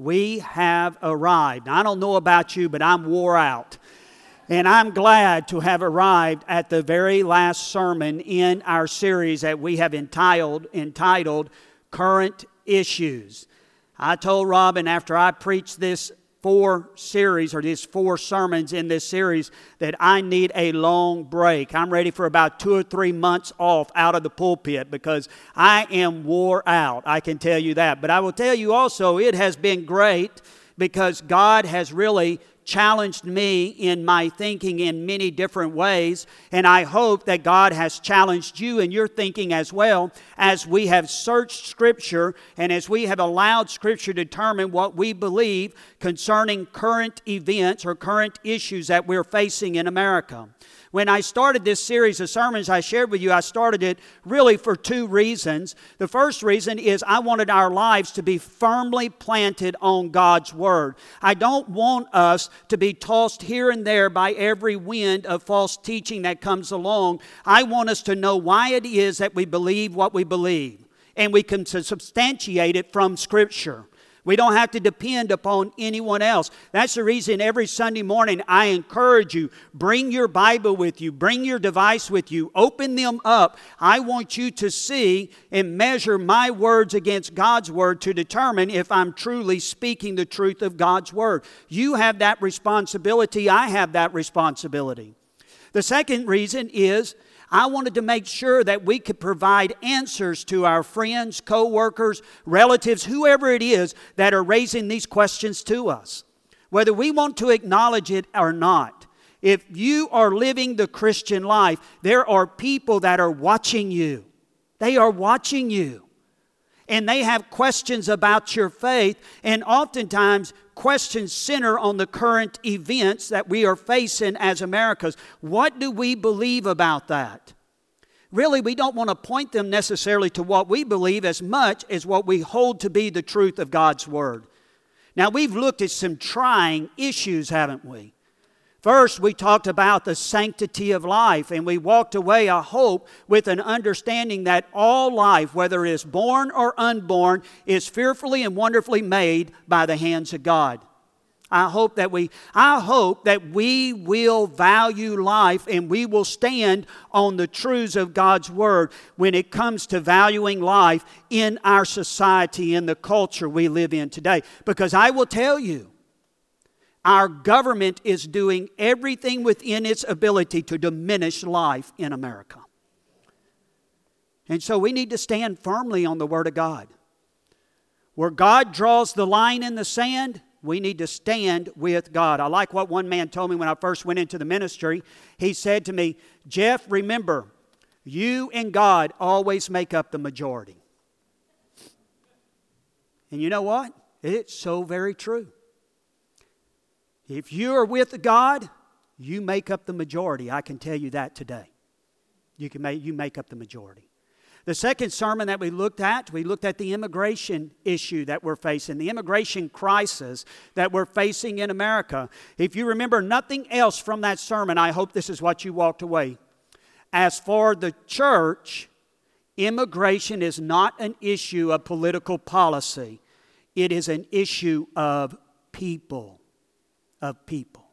We have arrived. I don't know about you, but I'm wore out. And I'm glad to have arrived at the very last sermon in our series that we have entitled, entitled Current Issues. I told Robin after I preached this four series or these four sermons in this series that I need a long break. I'm ready for about two or three months off out of the pulpit because I am wore out. I can tell you that. But I will tell you also, it has been great because God has really challenged me in my thinking in many different ways. And I hope that God has challenged you in your thinking as well as we have searched Scripture and as we have allowed Scripture to determine what we believe concerning current events or current issues that we're facing in America. When I started this series of sermons I shared with you, I started it really for two reasons. The first reason is I wanted our lives to be firmly planted on God's Word. I don't want us to be tossed here and there by every wind of false teaching that comes along. I want us to know why it is that we believe what we believe, and we can substantiate it from Scripture. We don't have to depend upon anyone else. That's the reason every Sunday morning I encourage you bring your Bible with you, bring your device with you, open them up. I want you to see and measure my words against God's word to determine if I'm truly speaking the truth of God's word. You have that responsibility, I have that responsibility. The second reason is I wanted to make sure that we could provide answers to our friends, co workers, relatives, whoever it is that are raising these questions to us. Whether we want to acknowledge it or not, if you are living the Christian life, there are people that are watching you. They are watching you. And they have questions about your faith, and oftentimes questions center on the current events that we are facing as Americans. What do we believe about that? Really, we don't want to point them necessarily to what we believe as much as what we hold to be the truth of God's Word. Now, we've looked at some trying issues, haven't we? First, we talked about the sanctity of life, and we walked away, I hope, with an understanding that all life, whether it is born or unborn, is fearfully and wonderfully made by the hands of God. I hope that we I hope that we will value life and we will stand on the truths of God's word when it comes to valuing life in our society in the culture we live in today because I will tell you our government is doing everything within its ability to diminish life in America. And so we need to stand firmly on the Word of God. Where God draws the line in the sand, we need to stand with God. I like what one man told me when I first went into the ministry. He said to me, Jeff, remember, you and God always make up the majority. And you know what? It's so very true. If you are with God, you make up the majority. I can tell you that today. You, can make, you make up the majority. The second sermon that we looked at, we looked at the immigration issue that we're facing, the immigration crisis that we're facing in America. If you remember nothing else from that sermon, I hope this is what you walked away. As for the church, immigration is not an issue of political policy, it is an issue of people of people.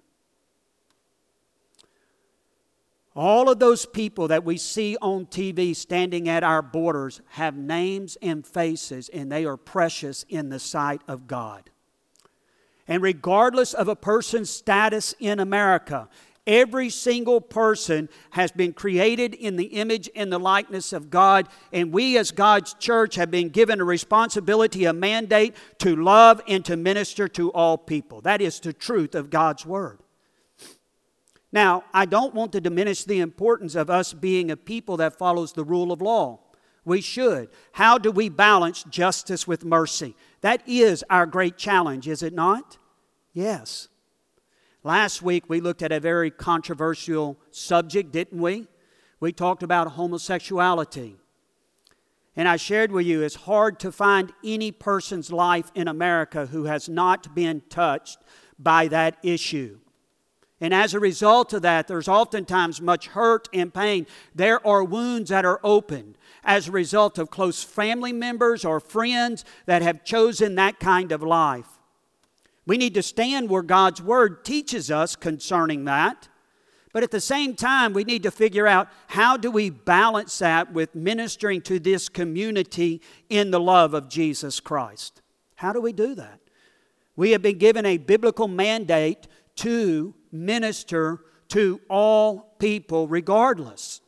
All of those people that we see on TV standing at our borders have names and faces, and they are precious in the sight of God. And regardless of a person's status in America, Every single person has been created in the image and the likeness of God, and we as God's church have been given a responsibility, a mandate to love and to minister to all people. That is the truth of God's Word. Now, I don't want to diminish the importance of us being a people that follows the rule of law. We should. How do we balance justice with mercy? That is our great challenge, is it not? Yes. Last week we looked at a very controversial subject, didn't we? We talked about homosexuality. And I shared with you it's hard to find any person's life in America who has not been touched by that issue. And as a result of that, there's oftentimes much hurt and pain. There are wounds that are opened as a result of close family members or friends that have chosen that kind of life. We need to stand where God's Word teaches us concerning that. But at the same time, we need to figure out how do we balance that with ministering to this community in the love of Jesus Christ? How do we do that? We have been given a biblical mandate to minister to all people regardless,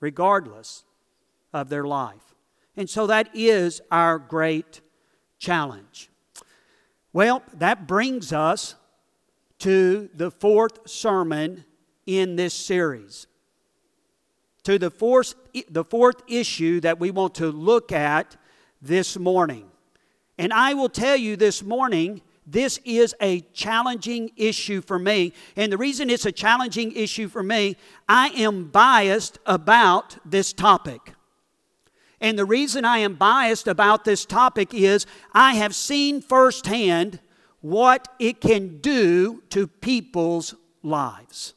regardless of their life. And so that is our great challenge. Well, that brings us to the fourth sermon in this series. To the fourth, the fourth issue that we want to look at this morning. And I will tell you this morning, this is a challenging issue for me. And the reason it's a challenging issue for me, I am biased about this topic. And the reason I am biased about this topic is I have seen firsthand what it can do to people's lives.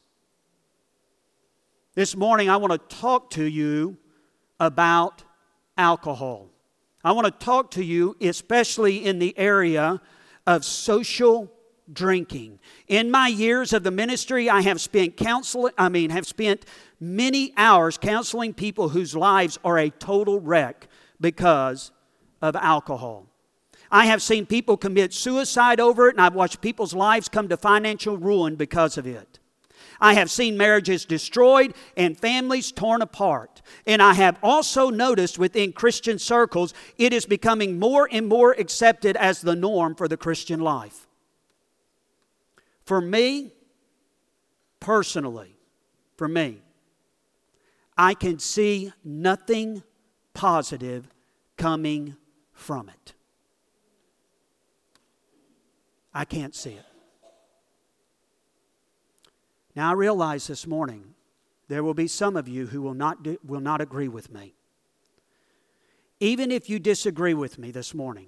This morning, I want to talk to you about alcohol. I want to talk to you, especially in the area of social drinking. In my years of the ministry, I have spent counseling, I mean, have spent many hours counseling people whose lives are a total wreck because of alcohol. I have seen people commit suicide over it, and I've watched people's lives come to financial ruin because of it. I have seen marriages destroyed and families torn apart. And I have also noticed within Christian circles, it is becoming more and more accepted as the norm for the Christian life. For me, personally, for me, I can see nothing positive coming from it. I can't see it. Now, I realize this morning there will be some of you who will not, do, will not agree with me. Even if you disagree with me this morning,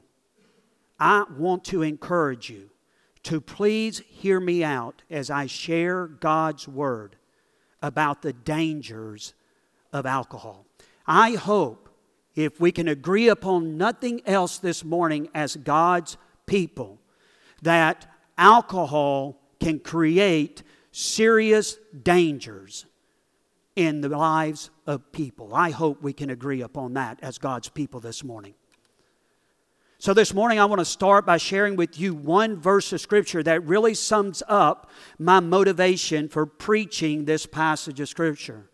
I want to encourage you to please hear me out as I share God's word about the dangers of alcohol. I hope if we can agree upon nothing else this morning as God's people, that alcohol can create serious dangers in the lives of people. I hope we can agree upon that as God's people this morning. So, this morning, I want to start by sharing with you one verse of Scripture that really sums up my motivation for preaching this passage of Scripture.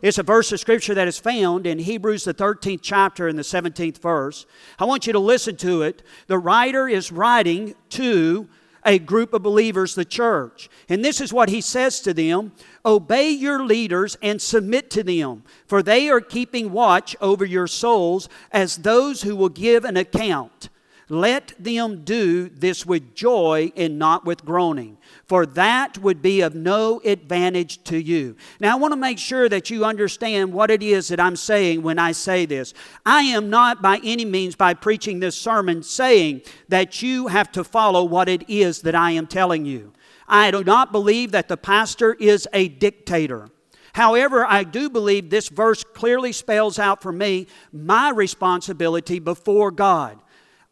It's a verse of Scripture that is found in Hebrews, the 13th chapter, and the 17th verse. I want you to listen to it. The writer is writing to a group of believers, the church. And this is what he says to them Obey your leaders and submit to them, for they are keeping watch over your souls as those who will give an account. Let them do this with joy and not with groaning, for that would be of no advantage to you. Now, I want to make sure that you understand what it is that I'm saying when I say this. I am not by any means, by preaching this sermon, saying that you have to follow what it is that I am telling you. I do not believe that the pastor is a dictator. However, I do believe this verse clearly spells out for me my responsibility before God.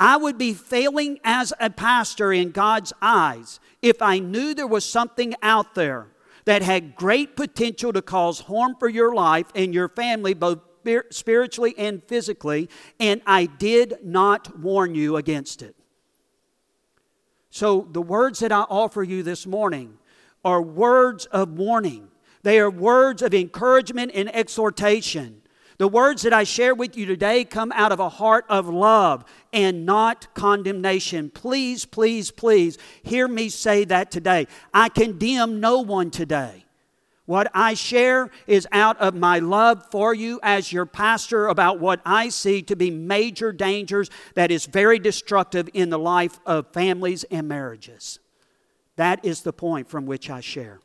I would be failing as a pastor in God's eyes if I knew there was something out there that had great potential to cause harm for your life and your family, both spiritually and physically, and I did not warn you against it. So, the words that I offer you this morning are words of warning. They are words of encouragement and exhortation. The words that I share with you today come out of a heart of love and not condemnation. Please, please, please hear me say that today. I condemn no one today. What I share is out of my love for you as your pastor about what I see to be major dangers that is very destructive in the life of families and marriages. That is the point from which I share.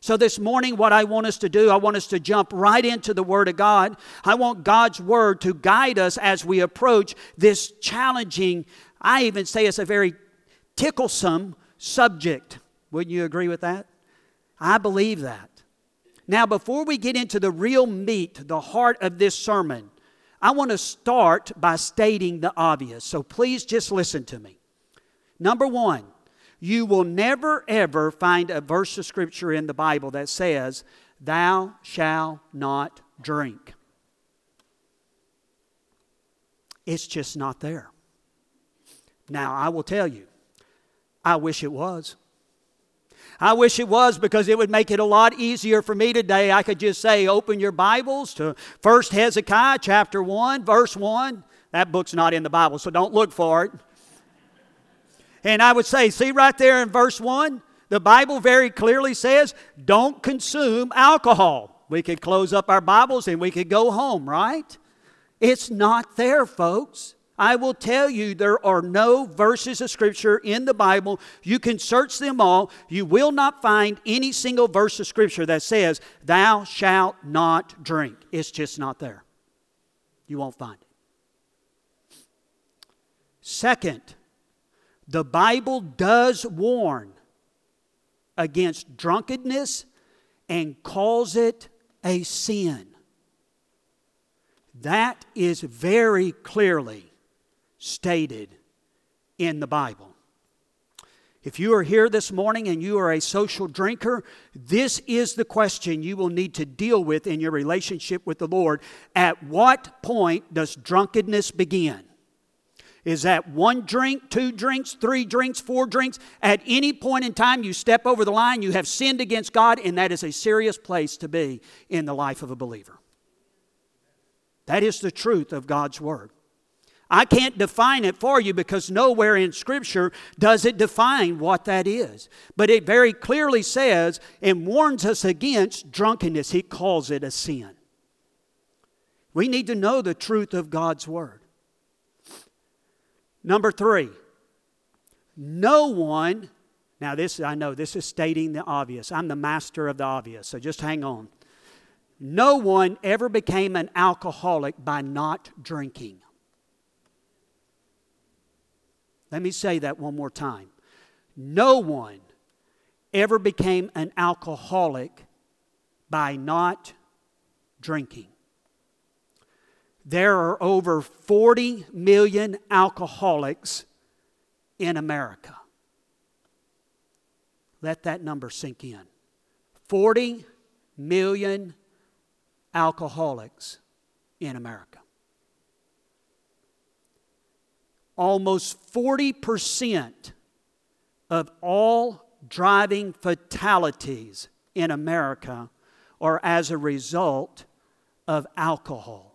So, this morning, what I want us to do, I want us to jump right into the Word of God. I want God's Word to guide us as we approach this challenging, I even say it's a very ticklesome subject. Wouldn't you agree with that? I believe that. Now, before we get into the real meat, the heart of this sermon, I want to start by stating the obvious. So, please just listen to me. Number one, you will never ever find a verse of scripture in the Bible that says, Thou shalt not drink. It's just not there. Now, I will tell you, I wish it was. I wish it was because it would make it a lot easier for me today. I could just say, open your Bibles to 1 Hezekiah chapter 1, verse 1. That book's not in the Bible, so don't look for it. And I would say, see right there in verse 1, the Bible very clearly says, don't consume alcohol. We could close up our Bibles and we could go home, right? It's not there, folks. I will tell you there are no verses of Scripture in the Bible. You can search them all. You will not find any single verse of Scripture that says, Thou shalt not drink. It's just not there. You won't find it. Second, the Bible does warn against drunkenness and calls it a sin. That is very clearly stated in the Bible. If you are here this morning and you are a social drinker, this is the question you will need to deal with in your relationship with the Lord. At what point does drunkenness begin? Is that one drink, two drinks, three drinks, four drinks? At any point in time you step over the line, you have sinned against God, and that is a serious place to be in the life of a believer. That is the truth of God's Word. I can't define it for you because nowhere in Scripture does it define what that is. But it very clearly says and warns us against drunkenness. He calls it a sin. We need to know the truth of God's Word. Number three, no one, now this, I know this is stating the obvious. I'm the master of the obvious, so just hang on. No one ever became an alcoholic by not drinking. Let me say that one more time. No one ever became an alcoholic by not drinking. There are over 40 million alcoholics in America. Let that number sink in. 40 million alcoholics in America. almost 40% of all driving fatalities in America are as a result of alcohol.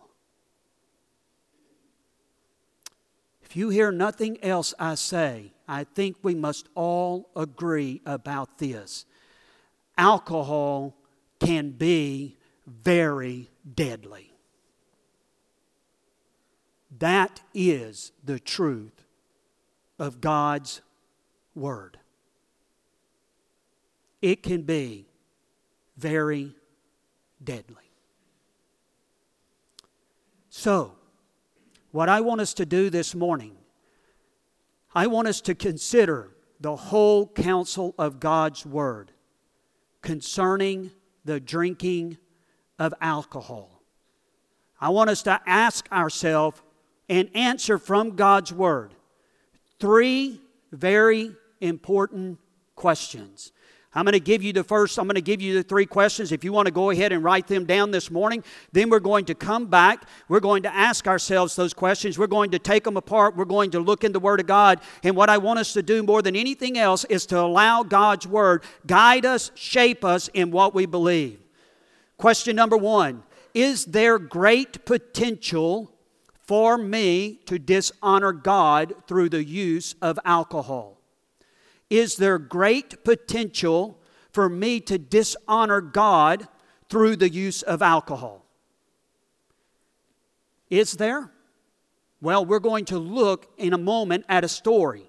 You hear nothing else I say, I think we must all agree about this. Alcohol can be very deadly. That is the truth of God's Word. It can be very deadly. So, what I want us to do this morning, I want us to consider the whole counsel of God's Word concerning the drinking of alcohol. I want us to ask ourselves and answer from God's Word three very important questions. I'm going to give you the first, I'm going to give you the three questions. If you want to go ahead and write them down this morning, then we're going to come back. We're going to ask ourselves those questions. We're going to take them apart. We're going to look in the Word of God. And what I want us to do more than anything else is to allow God's Word guide us, shape us in what we believe. Question number one Is there great potential for me to dishonor God through the use of alcohol? Is there great potential for me to dishonor God through the use of alcohol? Is there? Well, we're going to look in a moment at a story.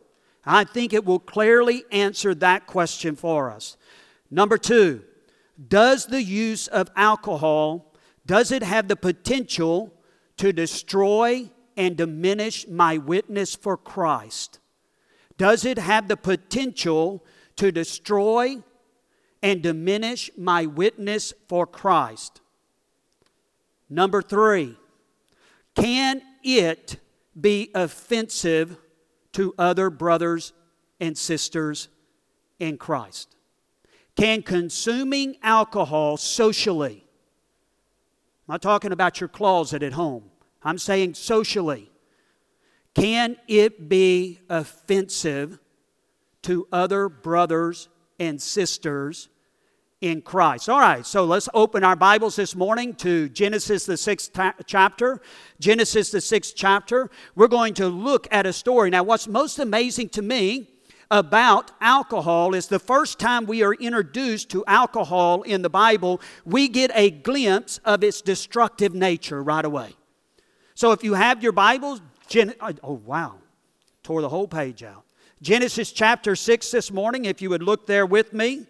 I think it will clearly answer that question for us. Number 2, does the use of alcohol does it have the potential to destroy and diminish my witness for Christ? Does it have the potential to destroy and diminish my witness for Christ? Number three, can it be offensive to other brothers and sisters in Christ? Can consuming alcohol socially, I'm not talking about your closet at home, I'm saying socially, can it be offensive to other brothers and sisters in Christ. All right, so let's open our Bibles this morning to Genesis, the sixth ta- chapter. Genesis, the sixth chapter. We're going to look at a story. Now, what's most amazing to me about alcohol is the first time we are introduced to alcohol in the Bible, we get a glimpse of its destructive nature right away. So if you have your Bibles, Gen- oh, wow, tore the whole page out. Genesis chapter 6 this morning, if you would look there with me.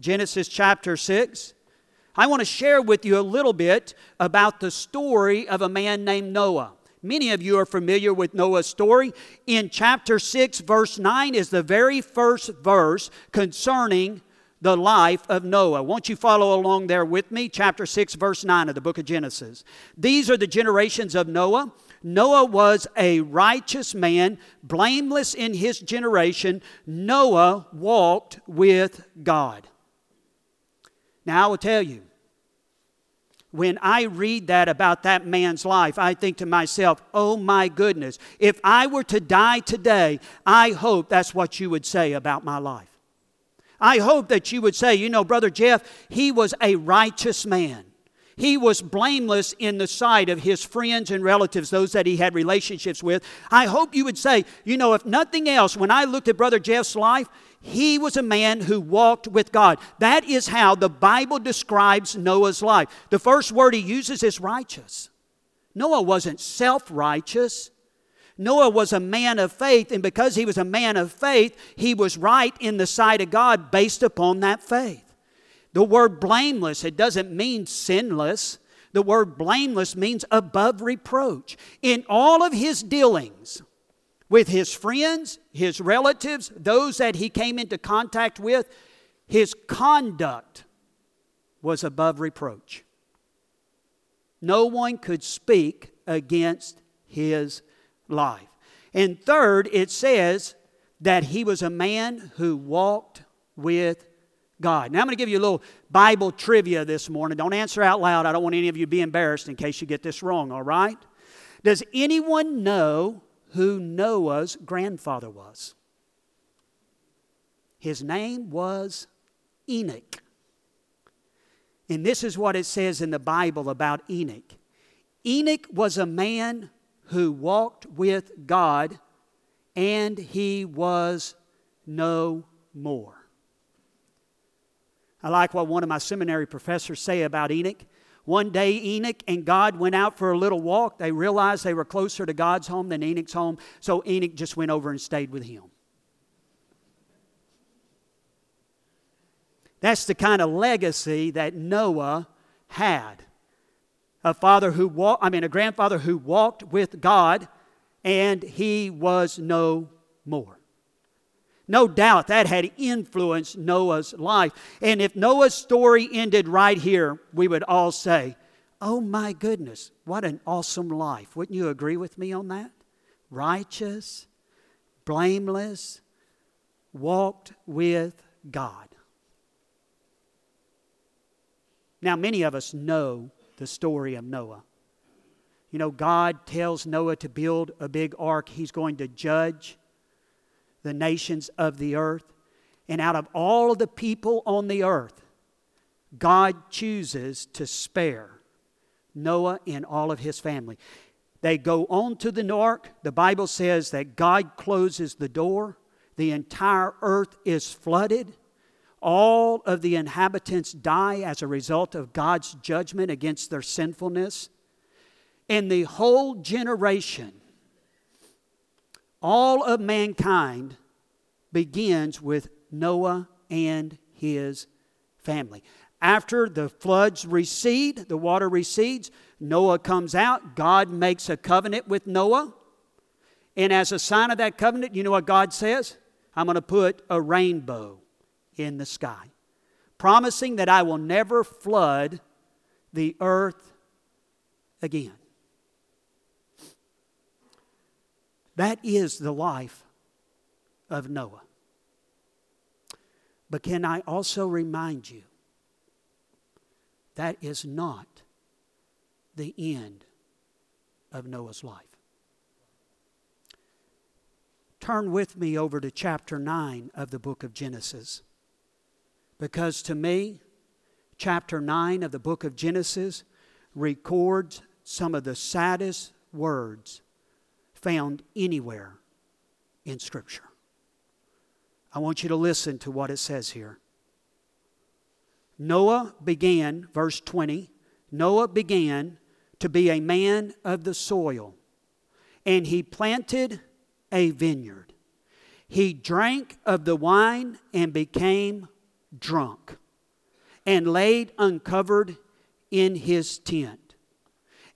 Genesis chapter 6. I want to share with you a little bit about the story of a man named Noah. Many of you are familiar with Noah's story. In chapter 6, verse 9 is the very first verse concerning the life of Noah. Won't you follow along there with me? Chapter 6, verse 9 of the book of Genesis. These are the generations of Noah. Noah was a righteous man, blameless in his generation. Noah walked with God. Now, I will tell you, when I read that about that man's life, I think to myself, oh my goodness, if I were to die today, I hope that's what you would say about my life. I hope that you would say, you know, Brother Jeff, he was a righteous man. He was blameless in the sight of his friends and relatives, those that he had relationships with. I hope you would say, you know, if nothing else, when I looked at Brother Jeff's life, he was a man who walked with God. That is how the Bible describes Noah's life. The first word he uses is righteous. Noah wasn't self righteous. Noah was a man of faith, and because he was a man of faith, he was right in the sight of God based upon that faith. The word blameless, it doesn't mean sinless. The word blameless means above reproach. In all of his dealings with his friends, his relatives, those that he came into contact with, his conduct was above reproach. No one could speak against his life. And third, it says that he was a man who walked with God. Now, I'm going to give you a little Bible trivia this morning. Don't answer out loud. I don't want any of you to be embarrassed in case you get this wrong, all right? Does anyone know who Noah's grandfather was? His name was Enoch. And this is what it says in the Bible about Enoch Enoch was a man who walked with God, and he was no more. I like what one of my seminary professors say about Enoch. One day, Enoch and God went out for a little walk. They realized they were closer to God's home than Enoch's home, so Enoch just went over and stayed with him. That's the kind of legacy that Noah had. A father who walked, I mean, a grandfather who walked with God, and he was no more. No doubt that had influenced Noah's life. And if Noah's story ended right here, we would all say, Oh my goodness, what an awesome life. Wouldn't you agree with me on that? Righteous, blameless, walked with God. Now, many of us know the story of Noah. You know, God tells Noah to build a big ark, he's going to judge the nations of the earth. And out of all of the people on the earth, God chooses to spare Noah and all of his family. They go on to the ark. The Bible says that God closes the door. The entire earth is flooded. All of the inhabitants die as a result of God's judgment against their sinfulness. And the whole generation all of mankind begins with Noah and his family. After the floods recede, the water recedes, Noah comes out. God makes a covenant with Noah. And as a sign of that covenant, you know what God says? I'm going to put a rainbow in the sky, promising that I will never flood the earth again. That is the life of Noah. But can I also remind you that is not the end of Noah's life. Turn with me over to chapter 9 of the book of Genesis. Because to me, chapter 9 of the book of Genesis records some of the saddest words found anywhere in Scripture. I want you to listen to what it says here. Noah began, verse 20, Noah began to be a man of the soil, and he planted a vineyard. He drank of the wine and became drunk, and laid uncovered in his tent.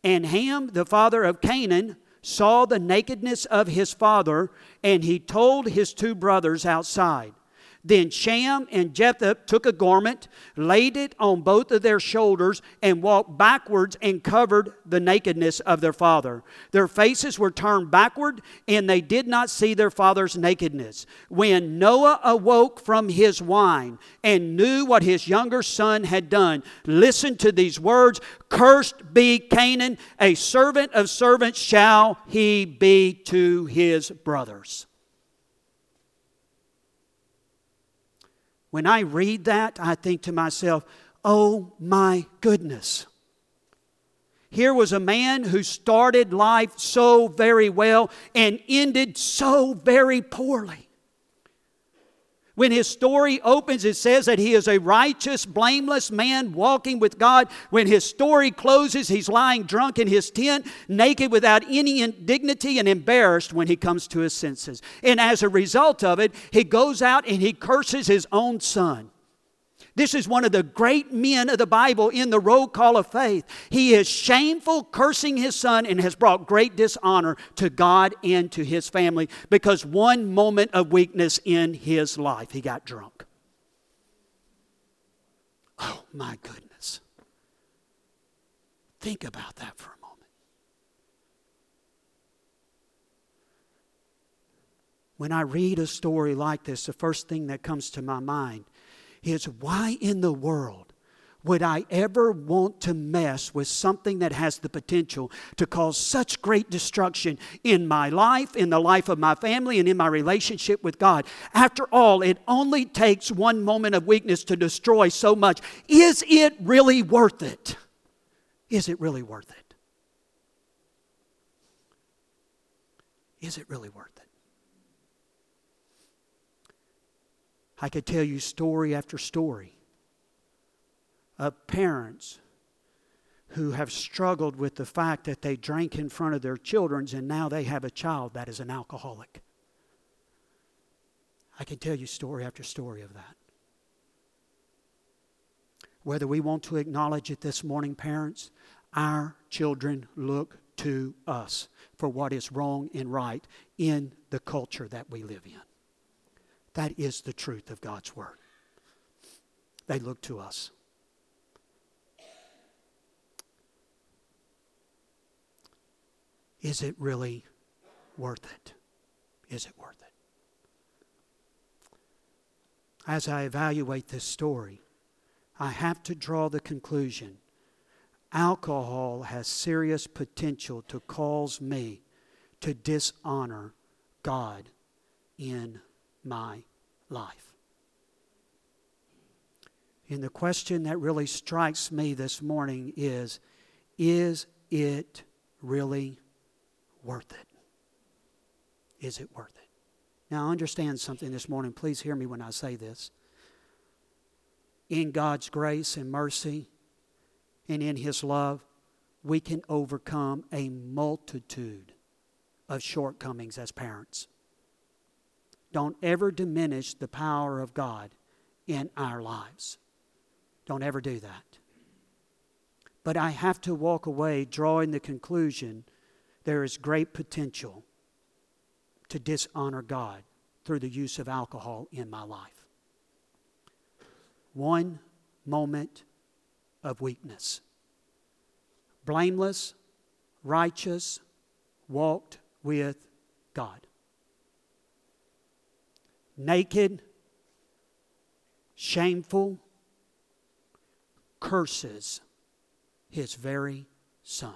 And Ham, the father of Canaan, saw the nakedness of his father, and he told his two brothers outside. Then Shem and Japheth took a garment, laid it on both of their shoulders, and walked backwards and covered the nakedness of their father. Their faces were turned backward, and they did not see their father's nakedness. When Noah awoke from his wine and knew what his younger son had done, listen to these words Cursed be Canaan, a servant of servants shall he be to his brothers. When I read that, I think to myself, oh my goodness. Here was a man who started life so very well and ended so very poorly. When his story opens, it says that he is a righteous, blameless man walking with God. When his story closes, he's lying drunk in his tent, naked without any dignity and embarrassed when he comes to his senses. And as a result of it, he goes out and he curses his own son. This is one of the great men of the Bible in the roll call of faith. He is shameful, cursing his son, and has brought great dishonor to God and to his family because one moment of weakness in his life, he got drunk. Oh, my goodness. Think about that for a moment. When I read a story like this, the first thing that comes to my mind is why in the world would I ever want to mess with something that has the potential to cause such great destruction in my life, in the life of my family, and in my relationship with God? After all, it only takes one moment of weakness to destroy so much. Is it really worth it? Is it really worth it? Is it really worth it? I could tell you story after story of parents who have struggled with the fact that they drank in front of their children and now they have a child that is an alcoholic. I can tell you story after story of that. Whether we want to acknowledge it this morning, parents, our children look to us for what is wrong and right in the culture that we live in. That is the truth of God's Word. They look to us. Is it really worth it? Is it worth it? As I evaluate this story, I have to draw the conclusion alcohol has serious potential to cause me to dishonor God in my life. And the question that really strikes me this morning is Is it really worth it? Is it worth it? Now, understand something this morning. Please hear me when I say this. In God's grace and mercy and in His love, we can overcome a multitude of shortcomings as parents. Don't ever diminish the power of God in our lives. Don't ever do that. But I have to walk away drawing the conclusion there is great potential to dishonor God through the use of alcohol in my life. One moment of weakness. Blameless, righteous, walked with God naked, shameful, curses his very son.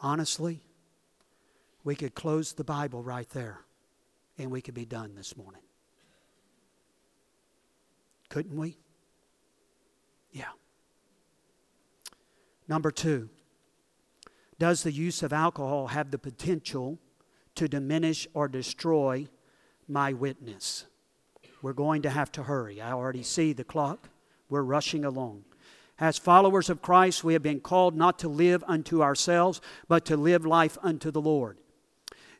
Honestly, we could close the Bible right there and we could be done this morning. Couldn't we? Yeah. Number two, does the use of alcohol have the potential to diminish or destroy my witness? We're going to have to hurry. I already see the clock. We're rushing along. As followers of Christ, we have been called not to live unto ourselves, but to live life unto the Lord.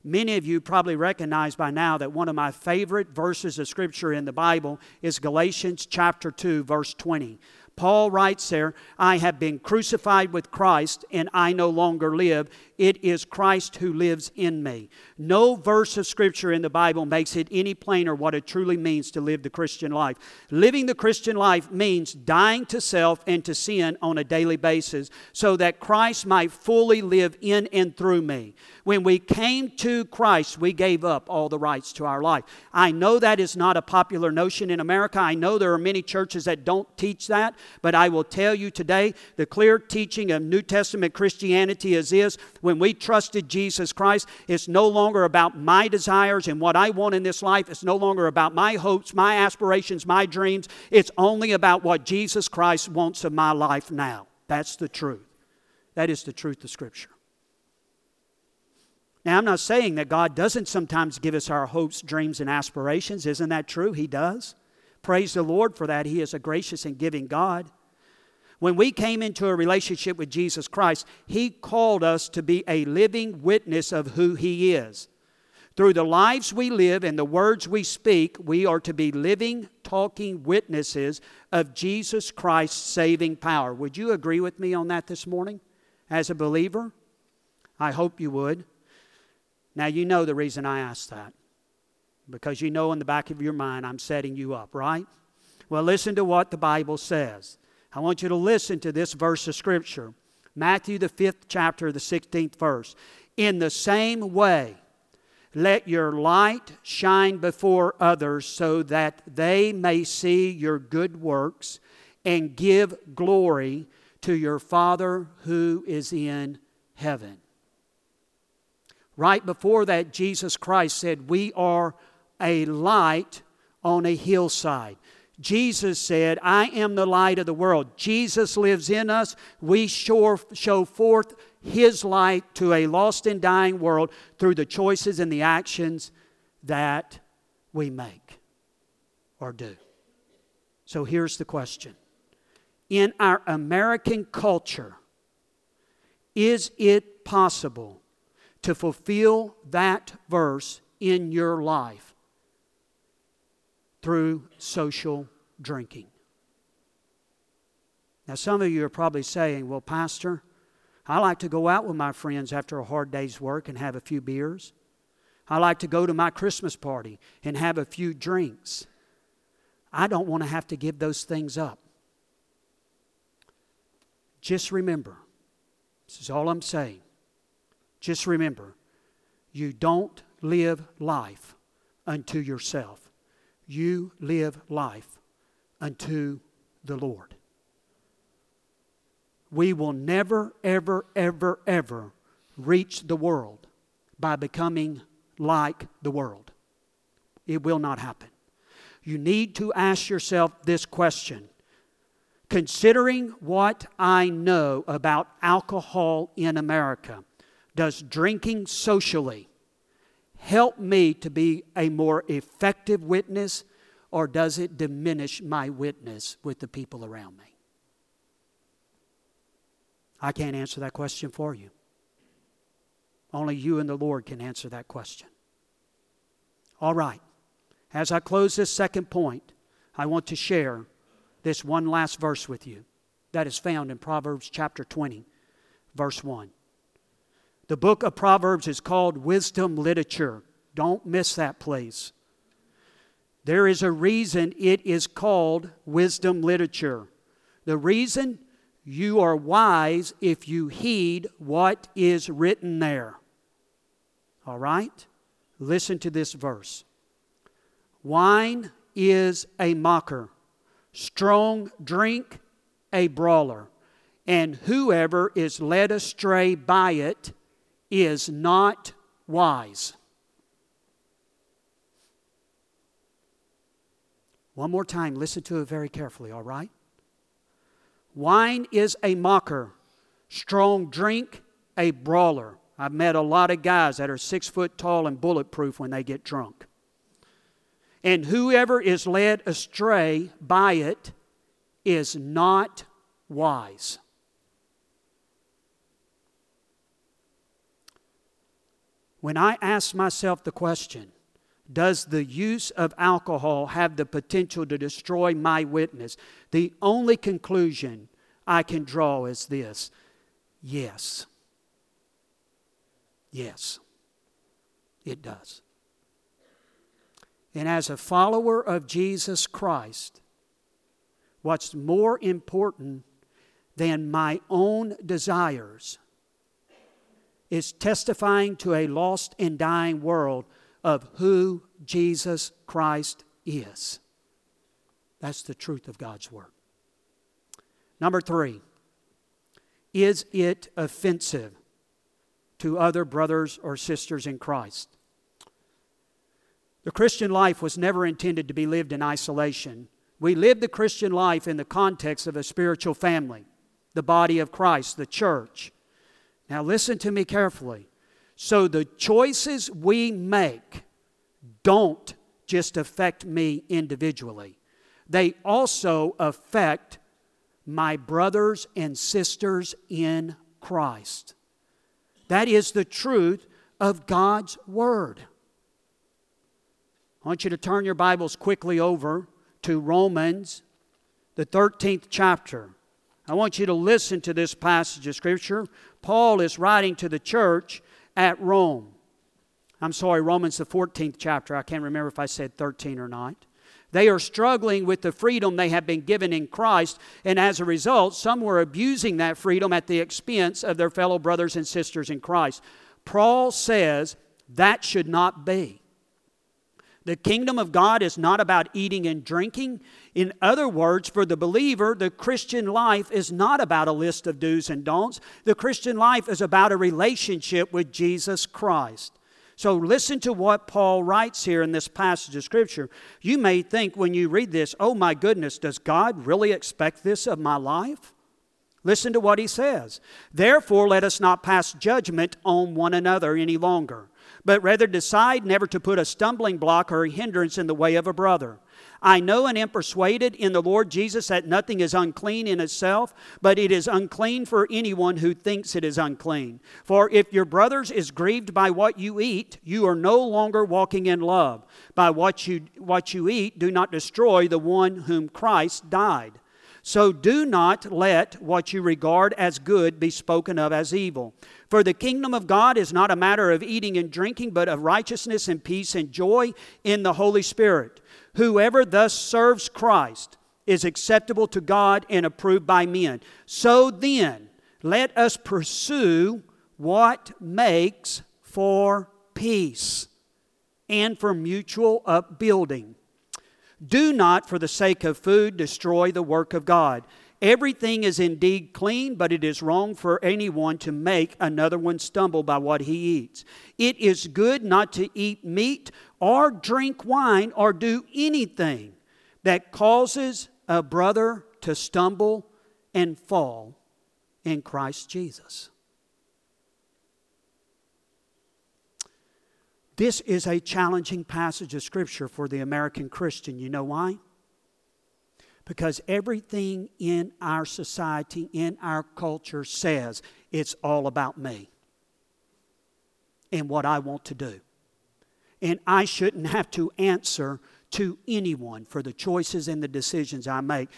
Many of you probably recognize by now that one of my favorite verses of Scripture in the Bible is Galatians chapter 2, verse 20. Paul writes there, I have been crucified with Christ, and I no longer live. It is Christ who lives in me. No verse of Scripture in the Bible makes it any plainer what it truly means to live the Christian life. Living the Christian life means dying to self and to sin on a daily basis so that Christ might fully live in and through me. When we came to Christ, we gave up all the rights to our life. I know that is not a popular notion in America. I know there are many churches that don't teach that, but I will tell you today the clear teaching of New Testament Christianity is this when we trusted Jesus Christ, it's no longer about my desires and what I want in this life. It's no longer about my hopes, my aspirations, my dreams. It's only about what Jesus Christ wants of my life now. That's the truth. That is the truth of Scripture. Now, I'm not saying that God doesn't sometimes give us our hopes, dreams, and aspirations. Isn't that true? He does. Praise the Lord for that. He is a gracious and giving God. When we came into a relationship with Jesus Christ, He called us to be a living witness of who He is. Through the lives we live and the words we speak, we are to be living, talking witnesses of Jesus Christ's saving power. Would you agree with me on that this morning as a believer? I hope you would. Now, you know the reason I asked that. Because you know in the back of your mind I'm setting you up, right? Well, listen to what the Bible says. I want you to listen to this verse of Scripture Matthew, the fifth chapter, the 16th verse. In the same way, let your light shine before others so that they may see your good works and give glory to your Father who is in heaven. Right before that, Jesus Christ said, We are a light on a hillside. Jesus said, I am the light of the world. Jesus lives in us. We show, show forth His light to a lost and dying world through the choices and the actions that we make or do. So here's the question In our American culture, is it possible to fulfill that verse in your life through social drinking. Now, some of you are probably saying, Well, Pastor, I like to go out with my friends after a hard day's work and have a few beers. I like to go to my Christmas party and have a few drinks. I don't want to have to give those things up. Just remember, this is all I'm saying. Just remember, you don't live life unto yourself. You live life unto the Lord. We will never, ever, ever, ever reach the world by becoming like the world. It will not happen. You need to ask yourself this question Considering what I know about alcohol in America, does drinking socially help me to be a more effective witness, or does it diminish my witness with the people around me? I can't answer that question for you. Only you and the Lord can answer that question. All right. As I close this second point, I want to share this one last verse with you that is found in Proverbs chapter 20, verse 1. The book of Proverbs is called wisdom literature. Don't miss that, place. There is a reason it is called wisdom literature. The reason you are wise if you heed what is written there. All right? Listen to this verse. Wine is a mocker, strong drink a brawler, and whoever is led astray by it is not wise. One more time, listen to it very carefully, all right? Wine is a mocker, strong drink a brawler. I've met a lot of guys that are six foot tall and bulletproof when they get drunk. And whoever is led astray by it is not wise. When I ask myself the question, does the use of alcohol have the potential to destroy my witness? The only conclusion I can draw is this yes. Yes, it does. And as a follower of Jesus Christ, what's more important than my own desires is testifying to a lost and dying world of who Jesus Christ is. That's the truth of God's Word. Number three, is it offensive to other brothers or sisters in Christ? The Christian life was never intended to be lived in isolation. We live the Christian life in the context of a spiritual family, the body of Christ, the church. Now, listen to me carefully. So the choices we make don't just affect me individually, they also affect my brothers and sisters in Christ. That is the truth of God's Word. I want you to turn your Bibles quickly over to Romans, the 13th chapter. I want you to listen to this passage of Scripture. Paul is writing to the church at Rome. I'm sorry, Romans, the 14th chapter. I can't remember if I said 13 or not. They are struggling with the freedom they have been given in Christ, and as a result, some were abusing that freedom at the expense of their fellow brothers and sisters in Christ. Paul says that should not be. The kingdom of God is not about eating and drinking. In other words, for the believer, the Christian life is not about a list of do's and don'ts. The Christian life is about a relationship with Jesus Christ. So listen to what Paul writes here in this passage of Scripture. You may think when you read this, oh my goodness, does God really expect this of my life? Listen to what he says. Therefore, let us not pass judgment on one another any longer but rather decide never to put a stumbling block or a hindrance in the way of a brother. I know and am persuaded in the Lord Jesus that nothing is unclean in itself, but it is unclean for anyone who thinks it is unclean. For if your brothers is grieved by what you eat, you are no longer walking in love. By what you, what you eat, do not destroy the one whom Christ died. So do not let what you regard as good be spoken of as evil. For the kingdom of God is not a matter of eating and drinking, but of righteousness and peace and joy in the Holy Spirit. Whoever thus serves Christ is acceptable to God and approved by men. So then, let us pursue what makes for peace and for mutual upbuilding. Do not, for the sake of food, destroy the work of God. Everything is indeed clean, but it is wrong for anyone to make another one stumble by what he eats. It is good not to eat meat or drink wine or do anything that causes a brother to stumble and fall in Christ Jesus. This is a challenging passage of Scripture for the American Christian. You know why? Because everything in our society, in our culture, says it's all about me and what I want to do. And I shouldn't have to answer to anyone for the choices and the decisions I make.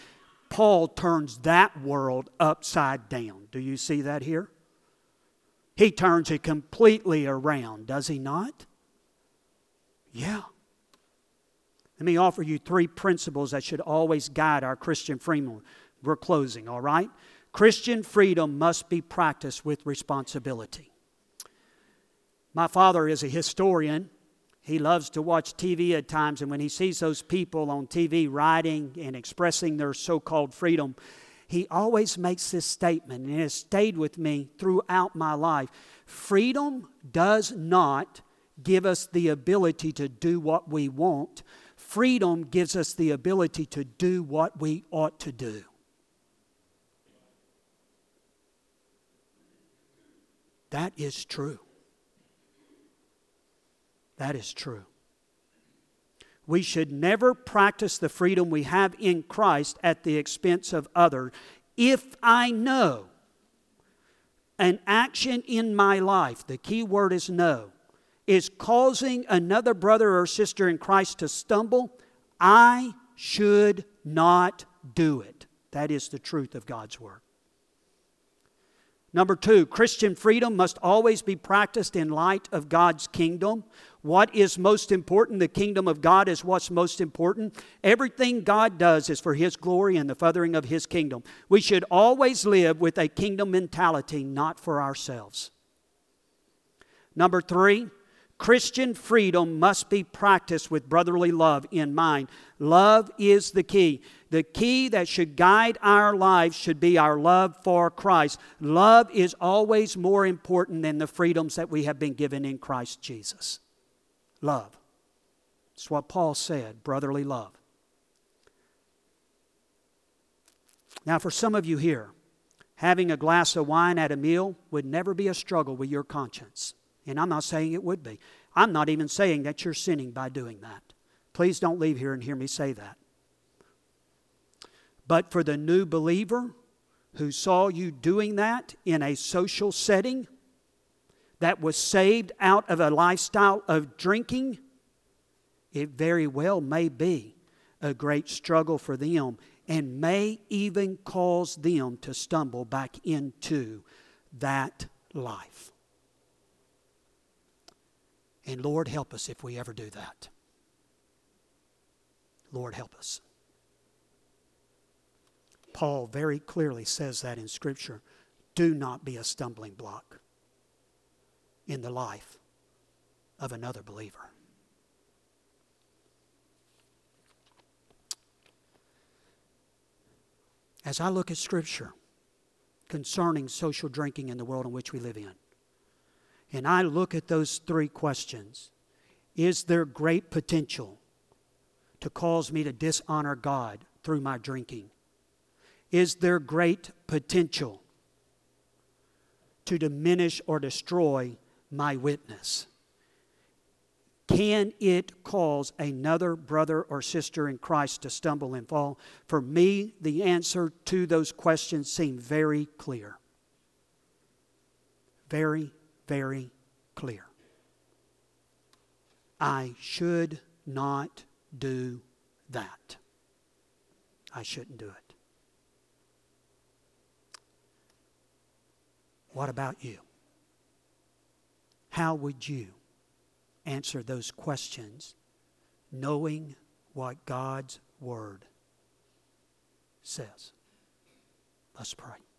Paul turns that world upside down. Do you see that here? He turns it completely around, does he not? Yeah. Let me offer you three principles that should always guide our Christian freedom. We're closing, all right? Christian freedom must be practiced with responsibility. My father is a historian, he loves to watch TV at times, and when he sees those people on TV writing and expressing their so called freedom, he always makes this statement, and it has stayed with me throughout my life. Freedom does not give us the ability to do what we want, freedom gives us the ability to do what we ought to do. That is true. That is true. We should never practice the freedom we have in Christ at the expense of others. If I know an action in my life, the key word is know, is causing another brother or sister in Christ to stumble, I should not do it. That is the truth of God's Word. Number two, Christian freedom must always be practiced in light of God's kingdom. What is most important? The kingdom of God is what's most important. Everything God does is for His glory and the furthering of His kingdom. We should always live with a kingdom mentality, not for ourselves. Number three, Christian freedom must be practiced with brotherly love in mind. Love is the key. The key that should guide our lives should be our love for Christ. Love is always more important than the freedoms that we have been given in Christ Jesus. Love. It's what Paul said brotherly love. Now, for some of you here, having a glass of wine at a meal would never be a struggle with your conscience. And I'm not saying it would be. I'm not even saying that you're sinning by doing that. Please don't leave here and hear me say that. But for the new believer who saw you doing that in a social setting that was saved out of a lifestyle of drinking, it very well may be a great struggle for them and may even cause them to stumble back into that life. And Lord, help us if we ever do that. Lord, help us. Paul very clearly says that in Scripture. Do not be a stumbling block in the life of another believer. As I look at Scripture concerning social drinking in the world in which we live in, and I look at those three questions Is there great potential to cause me to dishonor God through my drinking? Is there great potential to diminish or destroy my witness? Can it cause another brother or sister in Christ to stumble and fall? For me, the answer to those questions seem very clear. Very very clear. I should not do that. I shouldn't do it. What about you? How would you answer those questions knowing what God's Word says? Let's pray.